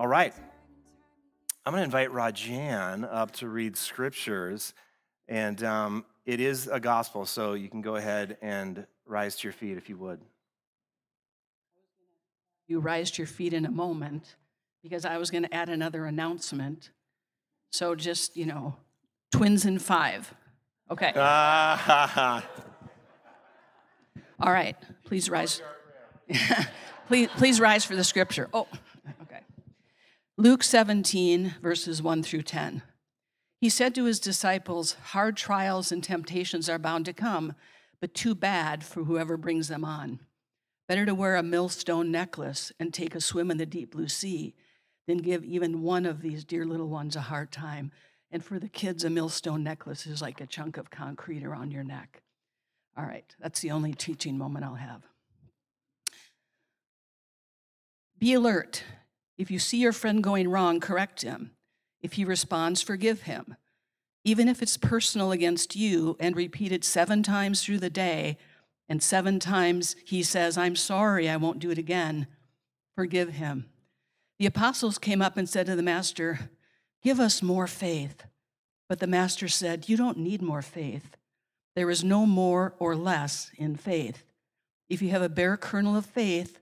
All right. I'm going to invite Rajan up to read scriptures. And um, it is a gospel, so you can go ahead and rise to your feet if you would. You rise to your feet in a moment because I was going to add another announcement. So just, you know, twins in five. Okay. All right. Please rise. please, please rise for the scripture. Oh. Luke 17, verses 1 through 10. He said to his disciples, Hard trials and temptations are bound to come, but too bad for whoever brings them on. Better to wear a millstone necklace and take a swim in the deep blue sea than give even one of these dear little ones a hard time. And for the kids, a millstone necklace is like a chunk of concrete around your neck. All right, that's the only teaching moment I'll have. Be alert. If you see your friend going wrong, correct him. If he responds, forgive him. Even if it's personal against you and repeated seven times through the day, and seven times he says, I'm sorry, I won't do it again, forgive him. The apostles came up and said to the master, Give us more faith. But the master said, You don't need more faith. There is no more or less in faith. If you have a bare kernel of faith,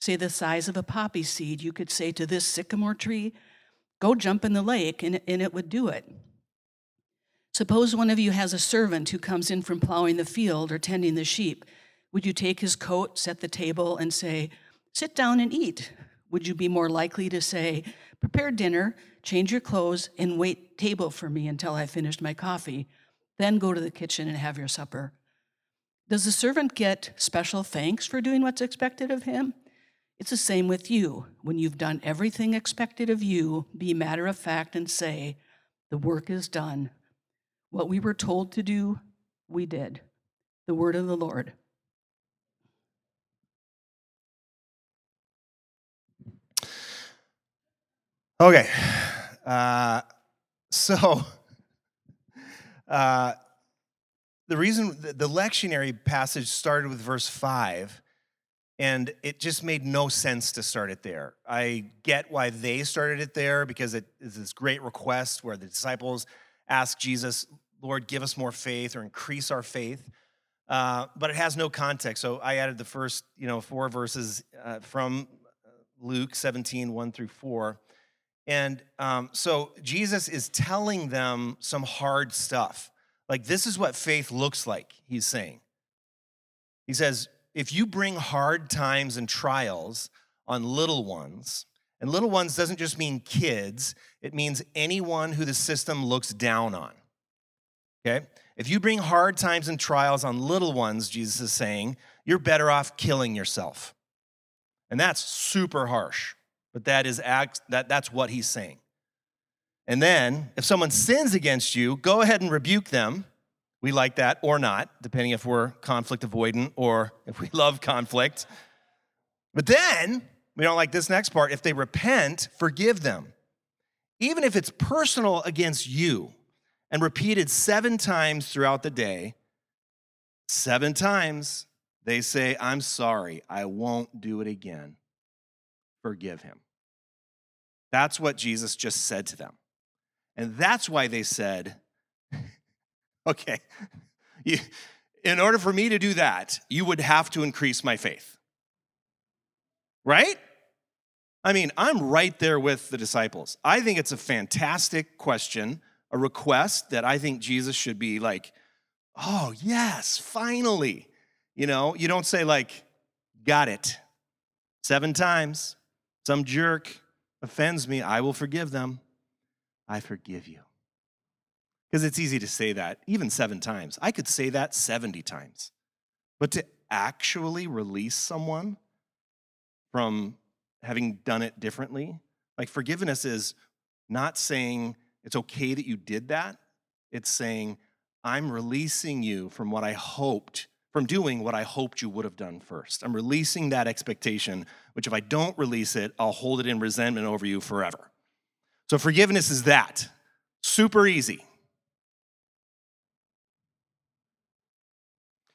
say the size of a poppy seed, you could say to this sycamore tree, Go jump in the lake, and, and it would do it. Suppose one of you has a servant who comes in from plowing the field or tending the sheep. Would you take his coat, set the table, and say, Sit down and eat? Would you be more likely to say, Prepare dinner, change your clothes, and wait table for me until I finished my coffee? Then go to the kitchen and have your supper. Does the servant get special thanks for doing what's expected of him? It's the same with you. When you've done everything expected of you, be matter of fact and say, The work is done. What we were told to do, we did. The word of the Lord. Okay. Uh, so, uh, the reason the, the lectionary passage started with verse 5, and it just made no sense to start it there. I get why they started it there because it is this great request where the disciples ask Jesus, Lord, give us more faith or increase our faith. Uh, but it has no context. So I added the first, you know, four verses uh, from Luke 17, 1 through 4. And um, so Jesus is telling them some hard stuff. Like, this is what faith looks like, he's saying. He says, if you bring hard times and trials on little ones, and little ones doesn't just mean kids, it means anyone who the system looks down on. Okay? If you bring hard times and trials on little ones, Jesus is saying, you're better off killing yourself. And that's super harsh, but that is act, that, that's what he's saying. And then, if someone sins against you, go ahead and rebuke them. We like that or not, depending if we're conflict avoidant or if we love conflict. But then, we don't like this next part. If they repent, forgive them. Even if it's personal against you and repeated seven times throughout the day, seven times they say, I'm sorry, I won't do it again. Forgive him. That's what Jesus just said to them. And that's why they said, okay, you, in order for me to do that, you would have to increase my faith. right? I mean, I'm right there with the disciples. I think it's a fantastic question, a request that I think Jesus should be like, oh, yes, finally. You know, you don't say, like, got it seven times. Some jerk offends me, I will forgive them. I forgive you. Because it's easy to say that, even seven times. I could say that 70 times. But to actually release someone from having done it differently, like forgiveness is not saying it's okay that you did that. It's saying, I'm releasing you from what I hoped, from doing what I hoped you would have done first. I'm releasing that expectation, which if I don't release it, I'll hold it in resentment over you forever. So forgiveness is that. Super easy.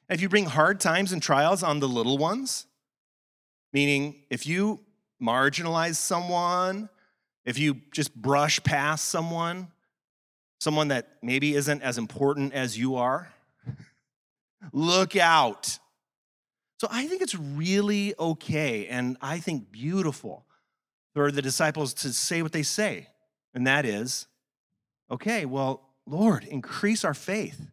If you bring hard times and trials on the little ones, meaning if you marginalize someone, if you just brush past someone, someone that maybe isn't as important as you are, look out. So I think it's really okay and I think beautiful for the disciples to say what they say, and that is, okay, well, Lord, increase our faith.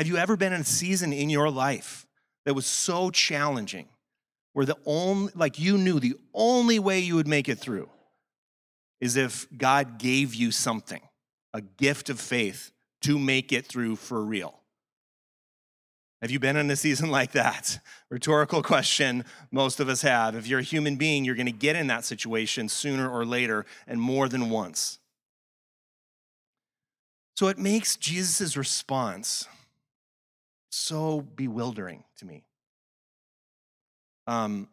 Have you ever been in a season in your life that was so challenging where the only, like you knew the only way you would make it through is if God gave you something, a gift of faith to make it through for real? Have you been in a season like that? Rhetorical question, most of us have. If you're a human being, you're going to get in that situation sooner or later and more than once. So it makes Jesus' response so bewildering to me. Um,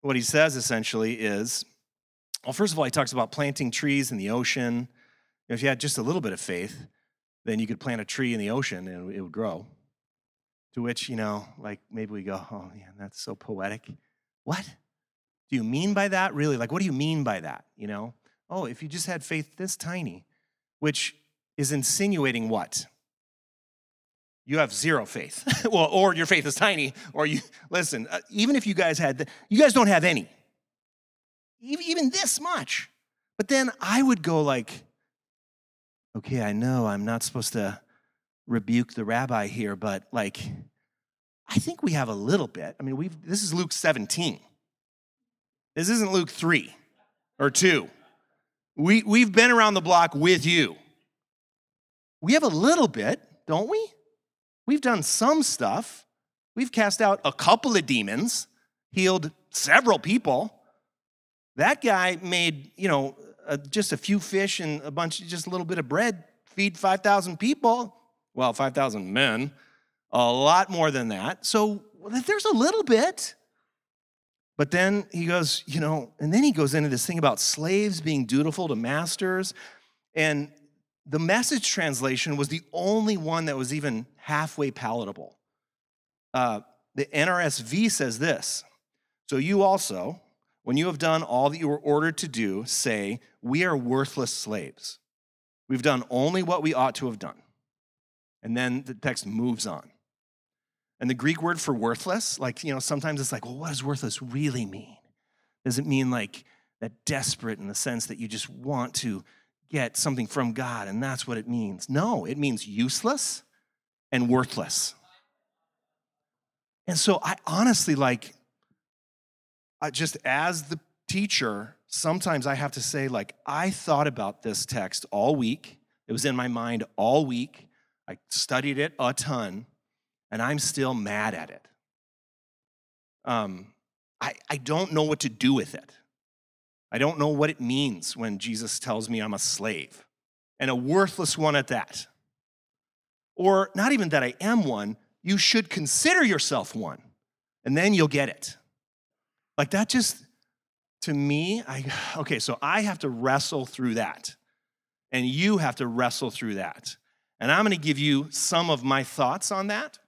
what he says essentially is well, first of all, he talks about planting trees in the ocean. If you had just a little bit of faith, then you could plant a tree in the ocean and it would grow. To which, you know, like maybe we go, oh, man, that's so poetic. What? Do you mean by that? Really? Like, what do you mean by that? You know? Oh, if you just had faith this tiny, which is insinuating what? You have zero faith. well, or your faith is tiny, or you, listen, uh, even if you guys had, the, you guys don't have any. Even, even this much. But then I would go like, okay, I know I'm not supposed to rebuke the rabbi here, but like, I think we have a little bit. I mean, we've, this is Luke 17. This isn't Luke 3 or 2. We, we've been around the block with you. We have a little bit, don't we? We've done some stuff. We've cast out a couple of demons, healed several people. That guy made, you know, uh, just a few fish and a bunch, just a little bit of bread, feed 5,000 people. Well, 5,000 men, a lot more than that. So there's a little bit. But then he goes, you know, and then he goes into this thing about slaves being dutiful to masters. And the message translation was the only one that was even halfway palatable. Uh, the NRSV says this So you also, when you have done all that you were ordered to do, say, We are worthless slaves. We've done only what we ought to have done. And then the text moves on. And the Greek word for worthless, like, you know, sometimes it's like, well, what does worthless really mean? Does it mean like that desperate in the sense that you just want to get something from God and that's what it means? No, it means useless and worthless. And so I honestly like, I just as the teacher, sometimes I have to say, like, I thought about this text all week. It was in my mind all week. I studied it a ton, and I'm still mad at it. Um, I, I don't know what to do with it. I don't know what it means when Jesus tells me I'm a slave, and a worthless one at that or not even that I am one, you should consider yourself one, and then you'll get it. Like that just, to me, I, okay, so I have to wrestle through that, and you have to wrestle through that. And I'm gonna give you some of my thoughts on that,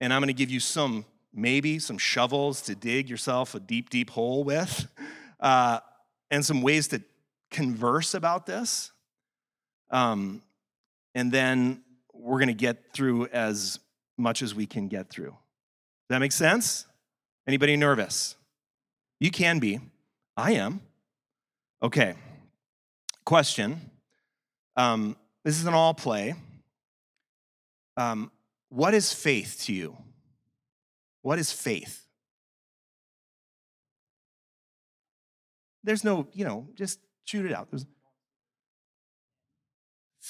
and I'm gonna give you some, maybe some shovels to dig yourself a deep, deep hole with, uh, and some ways to converse about this. Um, and then we're going to get through as much as we can get through. Does that make sense? Anybody nervous? You can be. I am. Okay. Question. Um, this is an all play. Um, what is faith to you? What is faith? There's no, you know, just shoot it out. There's...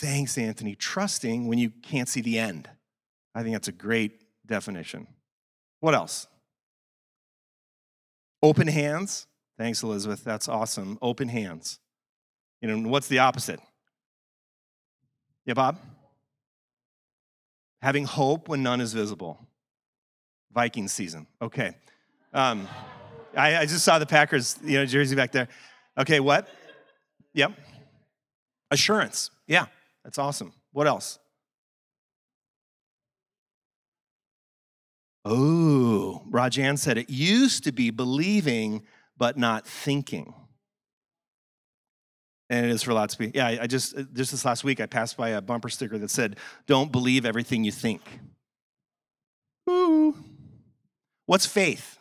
Thanks, Anthony. Trusting when you can't see the end. I think that's a great definition. What else? Open hands. Thanks, Elizabeth. That's awesome. Open hands. You know, what's the opposite? Yeah, Bob? Having hope when none is visible. Viking season. Okay. Um, I, I just saw the Packers, you know, jersey back there. Okay, what? Yep. Assurance. Yeah, that's awesome. What else? Oh, Rajan said it used to be believing but not thinking. And it is for lots of people. Yeah, I just uh, just this last week I passed by a bumper sticker that said, "Don't believe everything you think." Ooh. What's faith?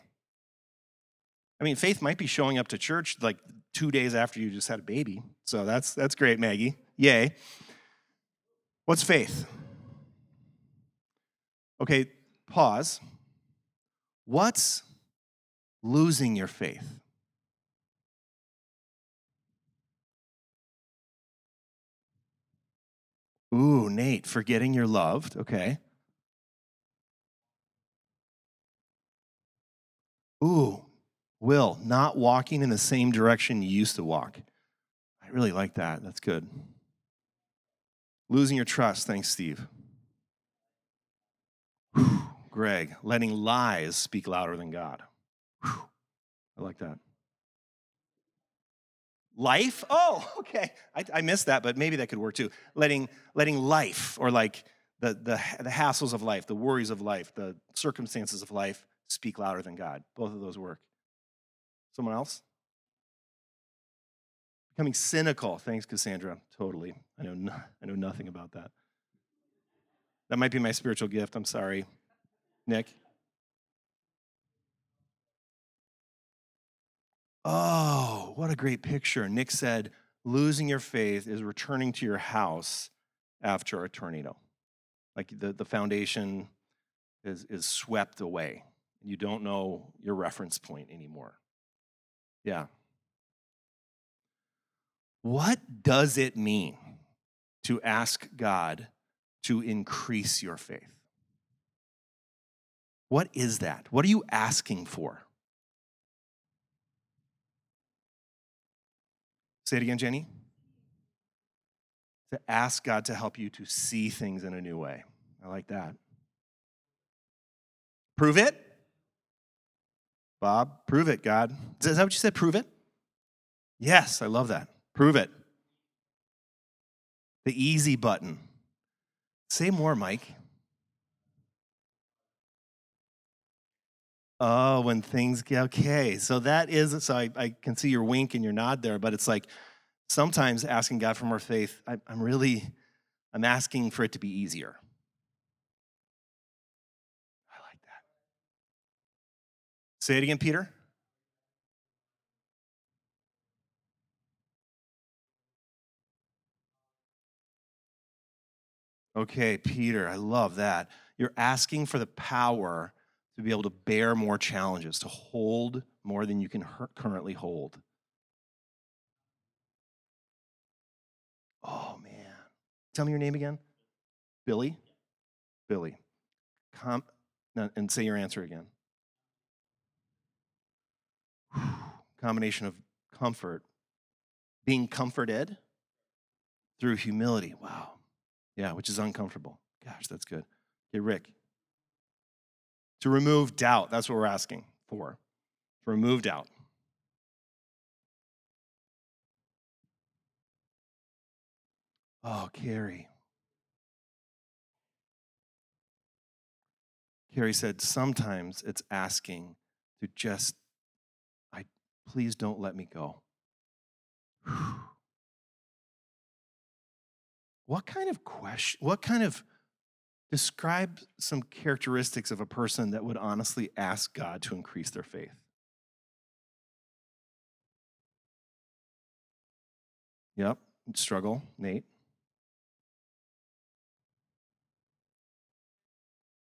I mean, faith might be showing up to church like two days after you just had a baby. So that's that's great, Maggie. Yay. What's faith? Okay, pause. What's losing your faith? Ooh, Nate, forgetting you're loved. Okay. Ooh, Will, not walking in the same direction you used to walk. I really like that. That's good. Losing your trust. Thanks, Steve. Whew. Greg, letting lies speak louder than God. Whew. I like that. Life? Oh, okay. I, I, missed that, but maybe that could work too. Letting, letting life, or like the, the, the hassles of life, the worries of life, the circumstances of life speak louder than God. Both of those work. Someone else? Becoming cynical. Thanks, Cassandra. Totally. I know, no, I know nothing about that. That might be my spiritual gift. I'm sorry. Nick? Oh, what a great picture. Nick said, losing your faith is returning to your house after a tornado. Like the, the foundation is, is swept away. You don't know your reference point anymore. Yeah. What does it mean to ask God to increase your faith? What is that? What are you asking for? Say it again, Jenny. To ask God to help you to see things in a new way. I like that. Prove it. Bob, prove it, God. Is that what you said? Prove it? Yes, I love that. Prove it. The easy button. Say more, Mike. Oh, when things get okay. So that is, so I, I can see your wink and your nod there, but it's like sometimes asking God for more faith, I, I'm really, I'm asking for it to be easier. I like that. Say it again, Peter. Okay, Peter, I love that. You're asking for the power to be able to bear more challenges, to hold more than you can currently hold. Oh, man. Tell me your name again. Billy? Billy. And say your answer again. combination of comfort, being comforted through humility. Wow. Yeah, which is uncomfortable. Gosh, that's good. Okay, Rick. To remove doubt, that's what we're asking for. To remove doubt. Oh, Carrie. Carrie said, sometimes it's asking to just I Please don't let me go. What kind of question, what kind of, describe some characteristics of a person that would honestly ask God to increase their faith? Yep, struggle, Nate.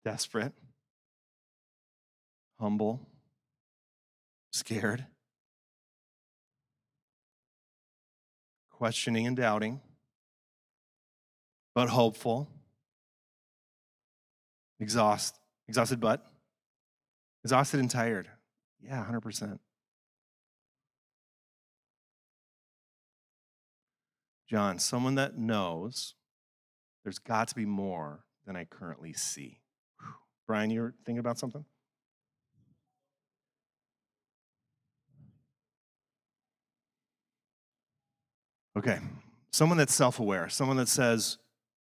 Desperate, humble, scared, questioning and doubting. But hopeful. Exhaust, exhausted but exhausted and tired. Yeah, 100%. John, someone that knows there's got to be more than I currently see. Whew. Brian, you were thinking about something? Okay. Someone that's self aware, someone that says,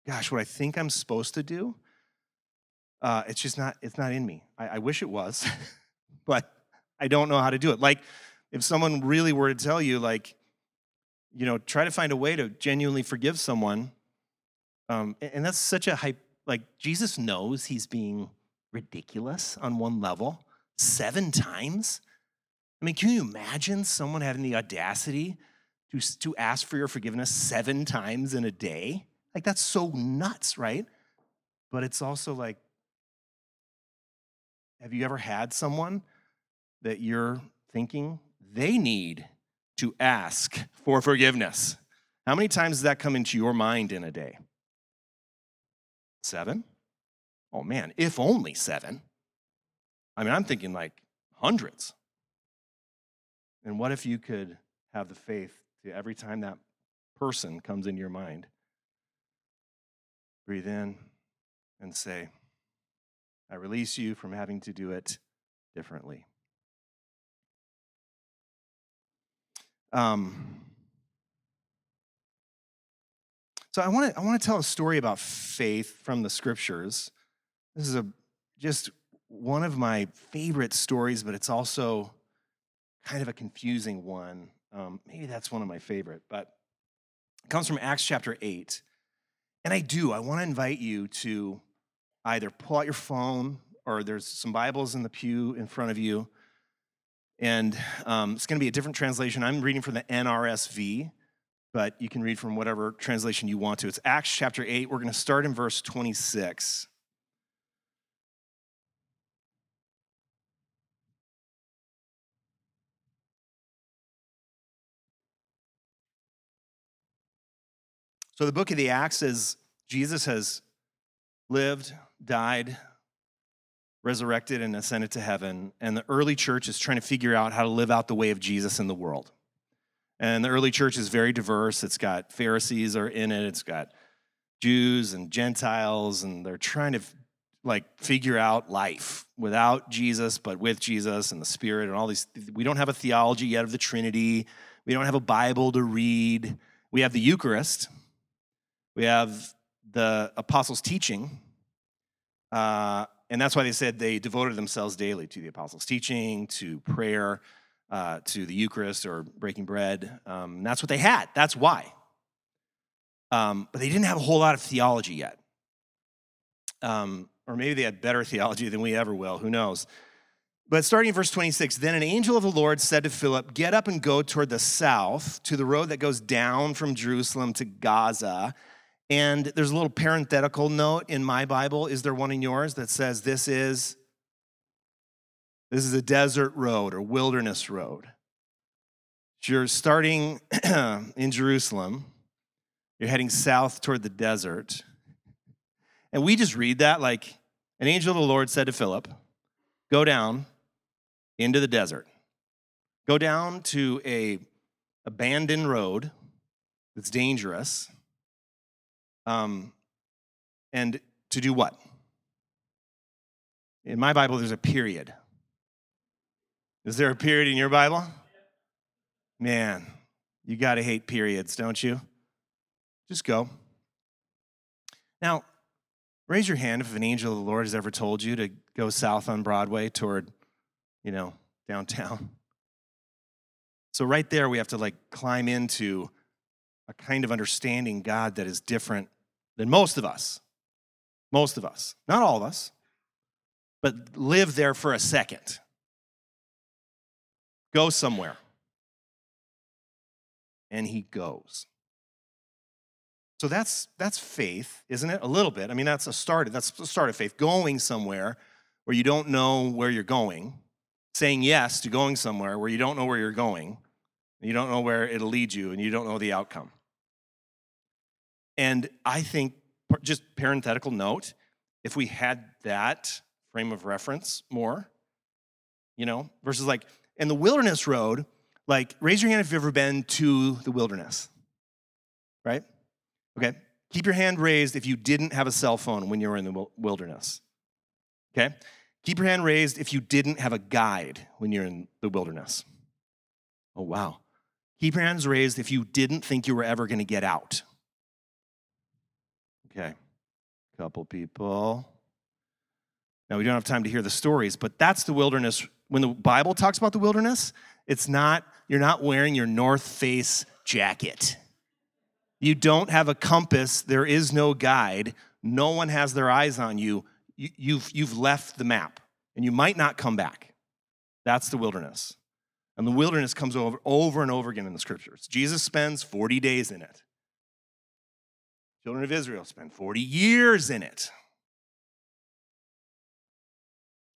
gosh, what I think I'm supposed to do, uh, it's just not, it's not in me. I, I wish it was, but I don't know how to do it. Like, if someone really were to tell you, like, you know, try to find a way to genuinely forgive someone. Um, and that's such a hype. Like Jesus knows he's being ridiculous on one level seven times. I mean, can you imagine someone having the audacity to, to ask for your forgiveness seven times in a day? Like, that's so nuts, right? But it's also like, have you ever had someone that you're thinking they need to ask for forgiveness. How many times does that come into your mind in a day? Seven? Oh man, if only seven. I mean, I'm thinking like hundreds. And what if you could have the faith to every time that person comes into your mind, breathe in and say, I release you from having to do it differently. Um, so I want to I want to tell a story about faith from the scriptures. This is a just one of my favorite stories, but it's also kind of a confusing one. Um, maybe that's one of my favorite, but it comes from Acts chapter eight. And I do. I want to invite you to either pull out your phone or there's some Bibles in the pew in front of you and um, it's going to be a different translation. I'm reading from the NRSV, but you can read from whatever translation you want to. It's Acts chapter 8. We're going to start in verse 26. So, the book of the Acts is Jesus has lived, died, resurrected and ascended to heaven, and the early church is trying to figure out how to live out the way of Jesus in the world. And the early church is very diverse. It's got Pharisees are in it. It's got Jews and Gentiles, and they're trying to like figure out life without Jesus, but with Jesus and the Spirit and all these. We don't have a theology yet of the Trinity. We don't have a Bible to read. We have the Eucharist. We have the apostles' teaching. Uh, and that's why they said they devoted themselves daily to the apostles' teaching, to prayer, uh, to the Eucharist or breaking bread. Um, that's what they had. That's why. Um, but they didn't have a whole lot of theology yet. Um, or maybe they had better theology than we ever will. Who knows? But starting in verse 26, then an angel of the Lord said to Philip, Get up and go toward the south to the road that goes down from Jerusalem to Gaza. And there's a little parenthetical note in my Bible. Is there one in yours that says this is this is a desert road or wilderness road? You're starting in Jerusalem. You're heading south toward the desert. And we just read that like an angel of the Lord said to Philip, Go down into the desert. Go down to a abandoned road that's dangerous um, and to do what? In my Bible, there's a period. Is there a period in your Bible? Man, you got to hate periods, don't you? Just go. Now, raise your hand if an angel of the Lord has ever told you to go south on Broadway toward, you know, downtown. So, right there, we have to like climb into a kind of understanding God that is different than most of us. Most of us. Not all of us, but live there for a second. Go somewhere. And he goes. So that's that's faith, isn't it? A little bit. I mean, that's a start. That's the start of faith. Going somewhere where you don't know where you're going, saying yes to going somewhere where you don't know where you're going, you don't know where it'll lead you, and you don't know the outcome. And I think, just parenthetical note, if we had that frame of reference more, you know, versus like in the wilderness road, like raise your hand if you've ever been to the wilderness, right? Okay. Keep your hand raised if you didn't have a cell phone when you were in the wilderness. Okay. Keep your hand raised if you didn't have a guide when you're in the wilderness. Oh, wow. Keep your hands raised if you didn't think you were ever going to get out. Okay. Couple people. Now, we don't have time to hear the stories, but that's the wilderness. When the Bible talks about the wilderness, it's not, you're not wearing your North Face jacket. You don't have a compass, there is no guide, no one has their eyes on you. you you've, you've left the map, and you might not come back. That's the wilderness. And the wilderness comes over over and over again in the scriptures. Jesus spends 40 days in it. Children of Israel spend 40 years in it.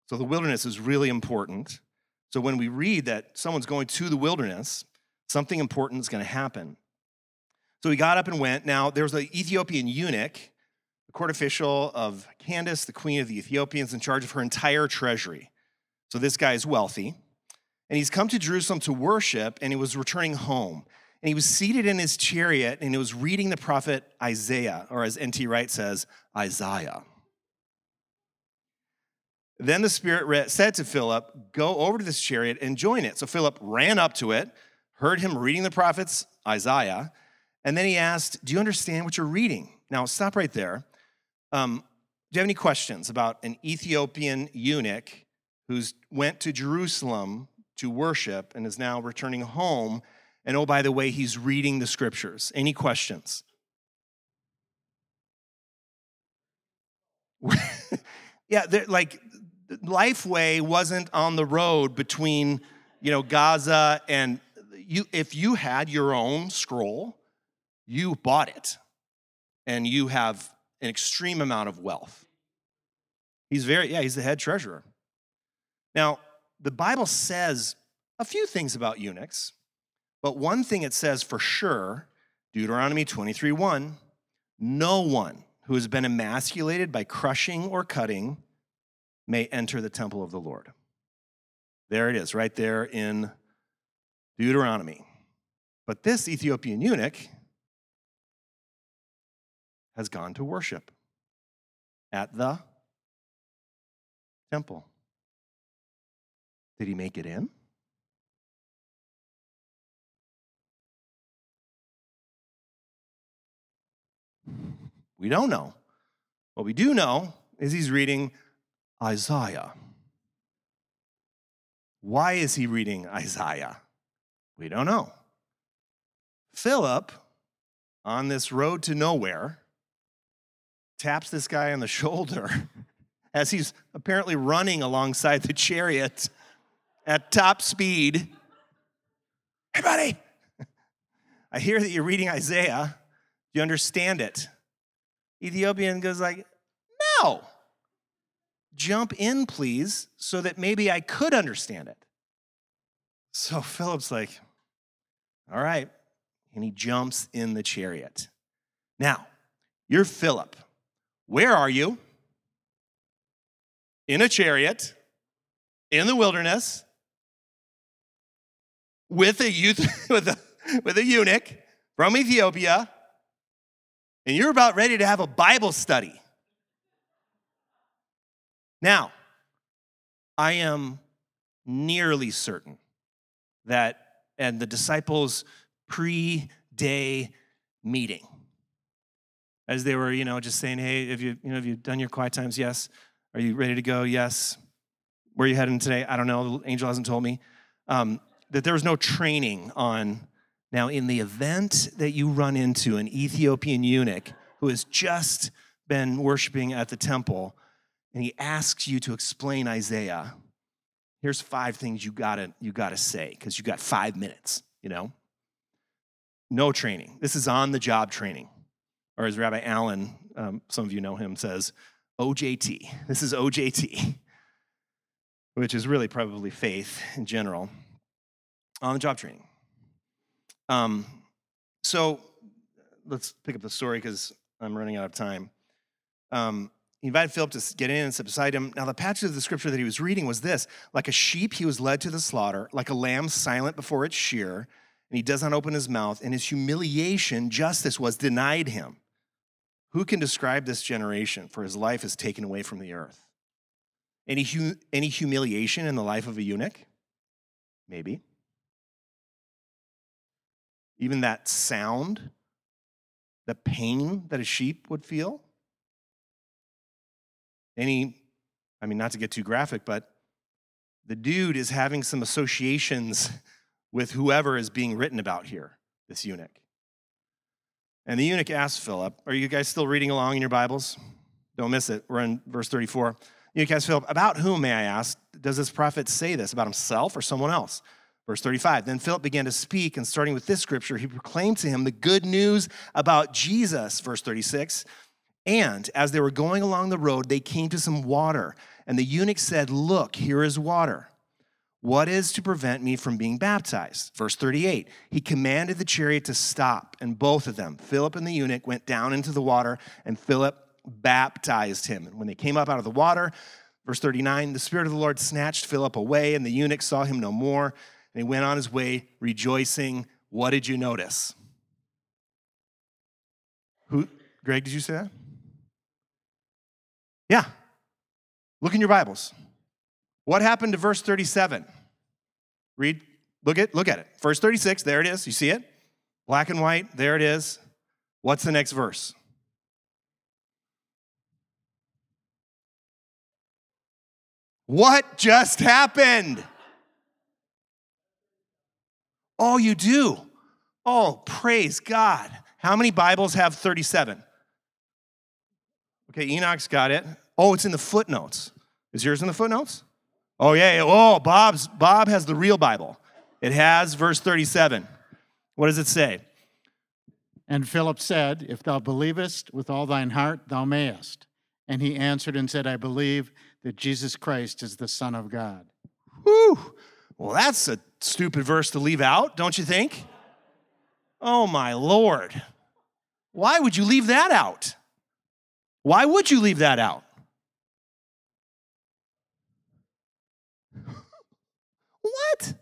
So the wilderness is really important. So when we read that someone's going to the wilderness, something important is going to happen. So he got up and went. Now, there was an Ethiopian eunuch, the court official of Candace, the queen of the Ethiopians, in charge of her entire treasury. So this guy is wealthy. And he's come to Jerusalem to worship, and he was returning home. And he was seated in his chariot, and he was reading the prophet Isaiah, or as N.T. Wright says, Isaiah. Then the Spirit said to Philip, Go over to this chariot and join it. So Philip ran up to it, heard him reading the prophets Isaiah, and then he asked, Do you understand what you're reading? Now, stop right there. Um, do you have any questions about an Ethiopian eunuch who's went to Jerusalem to worship and is now returning home? And oh, by the way, he's reading the scriptures. Any questions? yeah, like Lifeway wasn't on the road between, you know, Gaza and you. If you had your own scroll, you bought it and you have an extreme amount of wealth. He's very, yeah, he's the head treasurer. Now, the Bible says a few things about eunuchs, but one thing it says for sure, Deuteronomy 23 1, no one who has been emasculated by crushing or cutting may enter the temple of the Lord. There it is, right there in Deuteronomy. But this Ethiopian eunuch has gone to worship at the temple. Did he make it in? We don't know. What we do know is he's reading Isaiah. Why is he reading Isaiah? We don't know. Philip, on this road to nowhere, taps this guy on the shoulder as he's apparently running alongside the chariot at top speed. Hey, buddy, I hear that you're reading Isaiah. Do you understand it? Ethiopian goes like, no. Jump in, please, so that maybe I could understand it. So Philip's like, all right. And he jumps in the chariot. Now, you're Philip. Where are you? In a chariot, in the wilderness, with a youth, with a, with a eunuch from Ethiopia, and you're about ready to have a Bible study. Now, I am nearly certain that, and the disciples' pre day meeting, as they were, you know, just saying, hey, have you, you know, have you done your quiet times? Yes. Are you ready to go? Yes. Where are you heading today? I don't know. The angel hasn't told me. Um, that there was no training on. Now, in the event that you run into an Ethiopian eunuch who has just been worshiping at the temple and he asks you to explain Isaiah, here's five things you gotta, you gotta say because you got five minutes, you know? No training. This is on the job training. or as Rabbi Allen, um, some of you know him, says, OJT. This is OJT, which is really probably faith in general on the job training. Um, so let's pick up the story because I'm running out of time. Um, he invited Philip to get in and sit beside him. Now, the passage of the scripture that he was reading was this Like a sheep, he was led to the slaughter, like a lamb silent before its shear, and he does not open his mouth. In his humiliation, justice was denied him. Who can describe this generation? For his life is taken away from the earth. Any, hum- any humiliation in the life of a eunuch? Maybe. Even that sound, the pain that a sheep would feel? Any, I mean, not to get too graphic, but the dude is having some associations with whoever is being written about here, this eunuch. And the eunuch asked Philip, Are you guys still reading along in your Bibles? Don't miss it. We're in verse 34. The eunuch asked Philip, About whom, may I ask, does this prophet say this? About himself or someone else? Verse 35. Then Philip began to speak, and starting with this scripture, he proclaimed to him the good news about Jesus. Verse 36. And as they were going along the road, they came to some water. And the eunuch said, Look, here is water. What is to prevent me from being baptized? Verse 38 He commanded the chariot to stop, and both of them, Philip and the eunuch, went down into the water, and Philip baptized him. And when they came up out of the water, verse 39, the Spirit of the Lord snatched Philip away, and the eunuch saw him no more, and he went on his way rejoicing. What did you notice? Who, Greg, did you say that? Yeah. Look in your Bibles. What happened to verse 37? Read, look at, look at it. Verse 36, there it is. You see it? Black and white, there it is. What's the next verse? What just happened? Oh, you do? Oh, praise God. How many Bibles have 37? Okay, Enoch's got it. Oh, it's in the footnotes. Is yours in the footnotes? Oh, yeah. Oh, Bob's Bob has the real Bible. It has verse 37. What does it say? And Philip said, If thou believest with all thine heart, thou mayest. And he answered and said, I believe that Jesus Christ is the Son of God. Whew. Well, that's a stupid verse to leave out, don't you think? Oh, my Lord. Why would you leave that out? Why would you leave that out? what?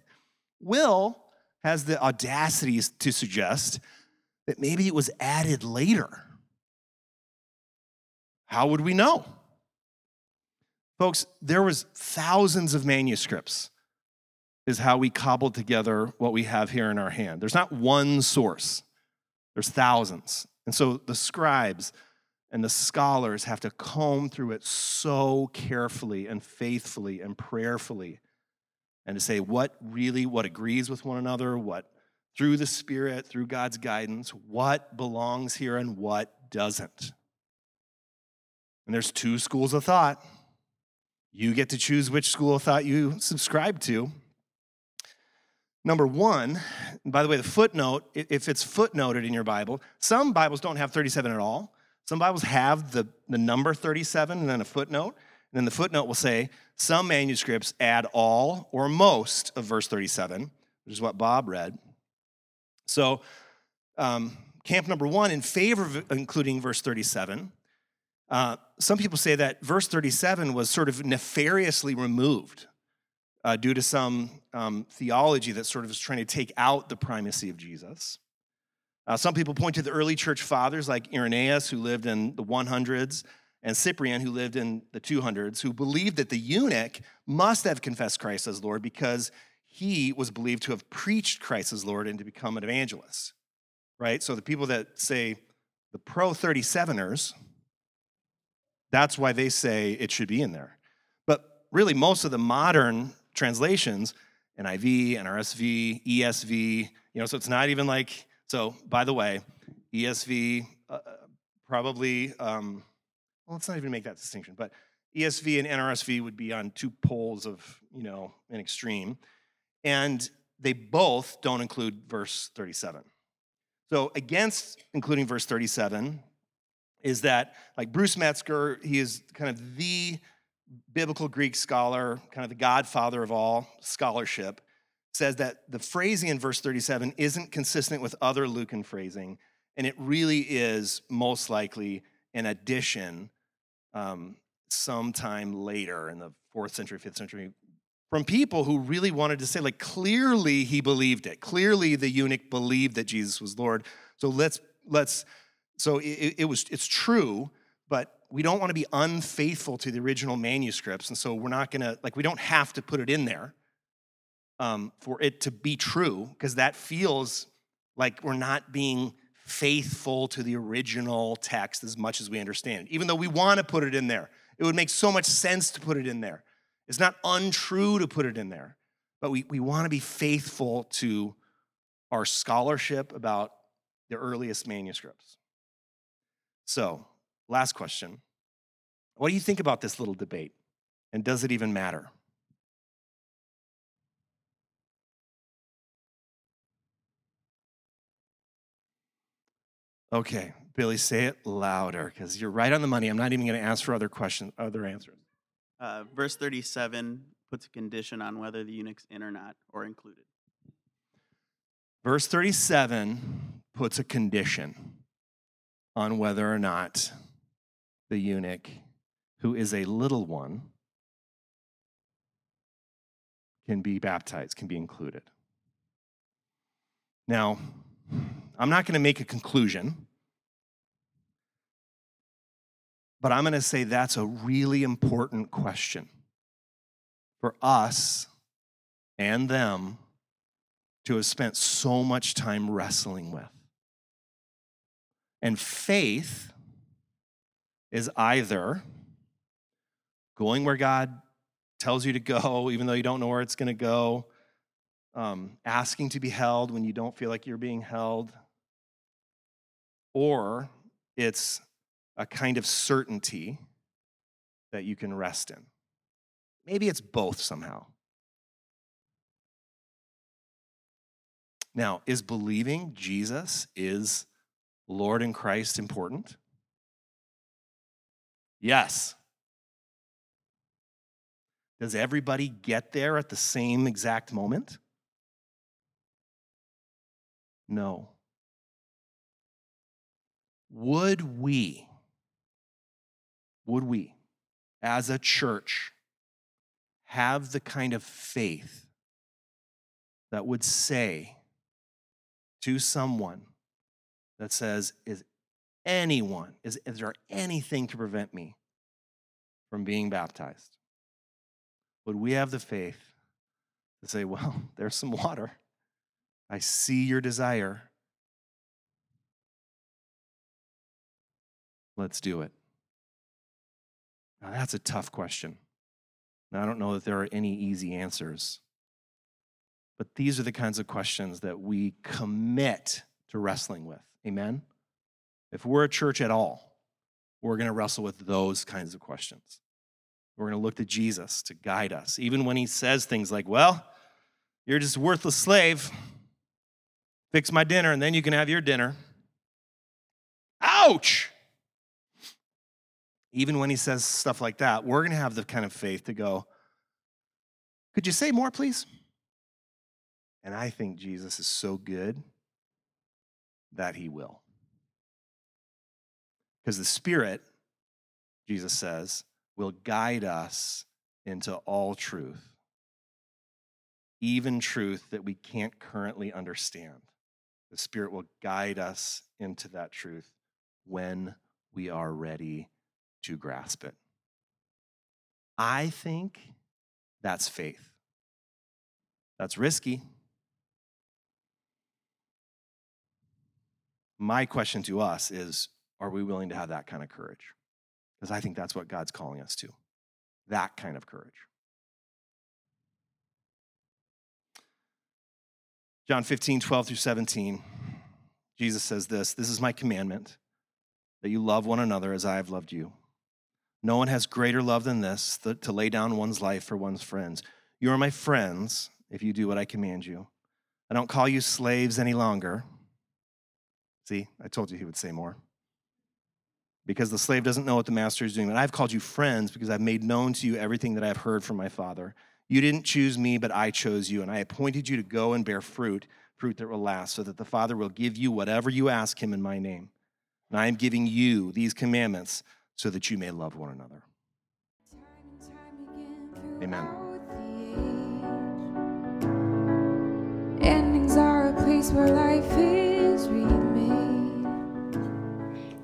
Will has the audacity to suggest that maybe it was added later. How would we know? Folks, there was thousands of manuscripts is how we cobbled together what we have here in our hand. There's not one source. There's thousands. And so the scribes and the scholars have to comb through it so carefully and faithfully and prayerfully and to say what really what agrees with one another what through the spirit through god's guidance what belongs here and what doesn't and there's two schools of thought you get to choose which school of thought you subscribe to number one by the way the footnote if it's footnoted in your bible some bibles don't have 37 at all some Bibles have the, the number 37 and then a footnote. And then the footnote will say, some manuscripts add all or most of verse 37, which is what Bob read. So, um, camp number one, in favor of including verse 37, uh, some people say that verse 37 was sort of nefariously removed uh, due to some um, theology that sort of is trying to take out the primacy of Jesus. Uh, some people point to the early church fathers like Irenaeus, who lived in the 100s, and Cyprian, who lived in the 200s, who believed that the eunuch must have confessed Christ as Lord because he was believed to have preached Christ as Lord and to become an evangelist. Right? So the people that say the pro 37ers, that's why they say it should be in there. But really, most of the modern translations, NIV, NRSV, ESV, you know, so it's not even like so, by the way, ESV uh, probably, um, well, let's not even make that distinction, but ESV and NRSV would be on two poles of, you know, an extreme. And they both don't include verse 37. So, against including verse 37, is that like Bruce Metzger, he is kind of the biblical Greek scholar, kind of the godfather of all scholarship, says that the phrasing in verse 37 isn't consistent with other Lucan phrasing, and it really is most likely an addition um, sometime later in the fourth century, fifth century, from people who really wanted to say, like, clearly he believed it. Clearly the eunuch believed that Jesus was Lord. So let's let's so it, it was it's true, but we don't want to be unfaithful to the original manuscripts, and so we're not gonna like we don't have to put it in there um, for it to be true because that feels like we're not being faithful to the original text as much as we understand it. Even though we want to put it in there, it would make so much sense to put it in there. It's not untrue to put it in there, but we, we want to be faithful to our scholarship about the earliest manuscripts. So, last question. What do you think about this little debate? And does it even matter? Okay, Billy, say it louder because you're right on the money. I'm not even going to ask for other questions, other answers. Uh, verse 37 puts a condition on whether the eunuch's in or not, or included. Verse 37 puts a condition on whether or not the eunuch, who is a little one, can be baptized, can be included. Now, I'm not going to make a conclusion, but I'm going to say that's a really important question for us and them to have spent so much time wrestling with. And faith is either going where God tells you to go, even though you don't know where it's going to go, um, asking to be held when you don't feel like you're being held, or it's a kind of certainty that you can rest in. Maybe it's both somehow. Now, is believing Jesus is Lord and Christ important? Yes. Does everybody get there at the same exact moment? No. Would we, would we, as a church, have the kind of faith that would say to someone that says, Is anyone, is, is there anything to prevent me from being baptized? Would we have the faith to say, Well, there's some water. I see your desire. Let's do it. Now, that's a tough question. Now, I don't know that there are any easy answers. But these are the kinds of questions that we commit to wrestling with. Amen? If we're a church at all, we're going to wrestle with those kinds of questions. We're going to look to Jesus to guide us, even when he says things like, Well, you're just a worthless slave. Fix my dinner, and then you can have your dinner. Ouch! Even when he says stuff like that, we're going to have the kind of faith to go, Could you say more, please? And I think Jesus is so good that he will. Because the Spirit, Jesus says, will guide us into all truth, even truth that we can't currently understand. The Spirit will guide us into that truth when we are ready to grasp it. I think that's faith. That's risky. My question to us is are we willing to have that kind of courage? Because I think that's what God's calling us to that kind of courage. John 15, 12 through 17, Jesus says this This is my commandment, that you love one another as I have loved you. No one has greater love than this, to lay down one's life for one's friends. You are my friends if you do what I command you. I don't call you slaves any longer. See, I told you he would say more. Because the slave doesn't know what the master is doing. But I've called you friends because I've made known to you everything that I've heard from my Father. You didn't choose me, but I chose you, and I appointed you to go and bear fruit, fruit that will last, so that the Father will give you whatever you ask him in my name. And I am giving you these commandments so that you may love one another. Amen. Endings are a place where life is remade.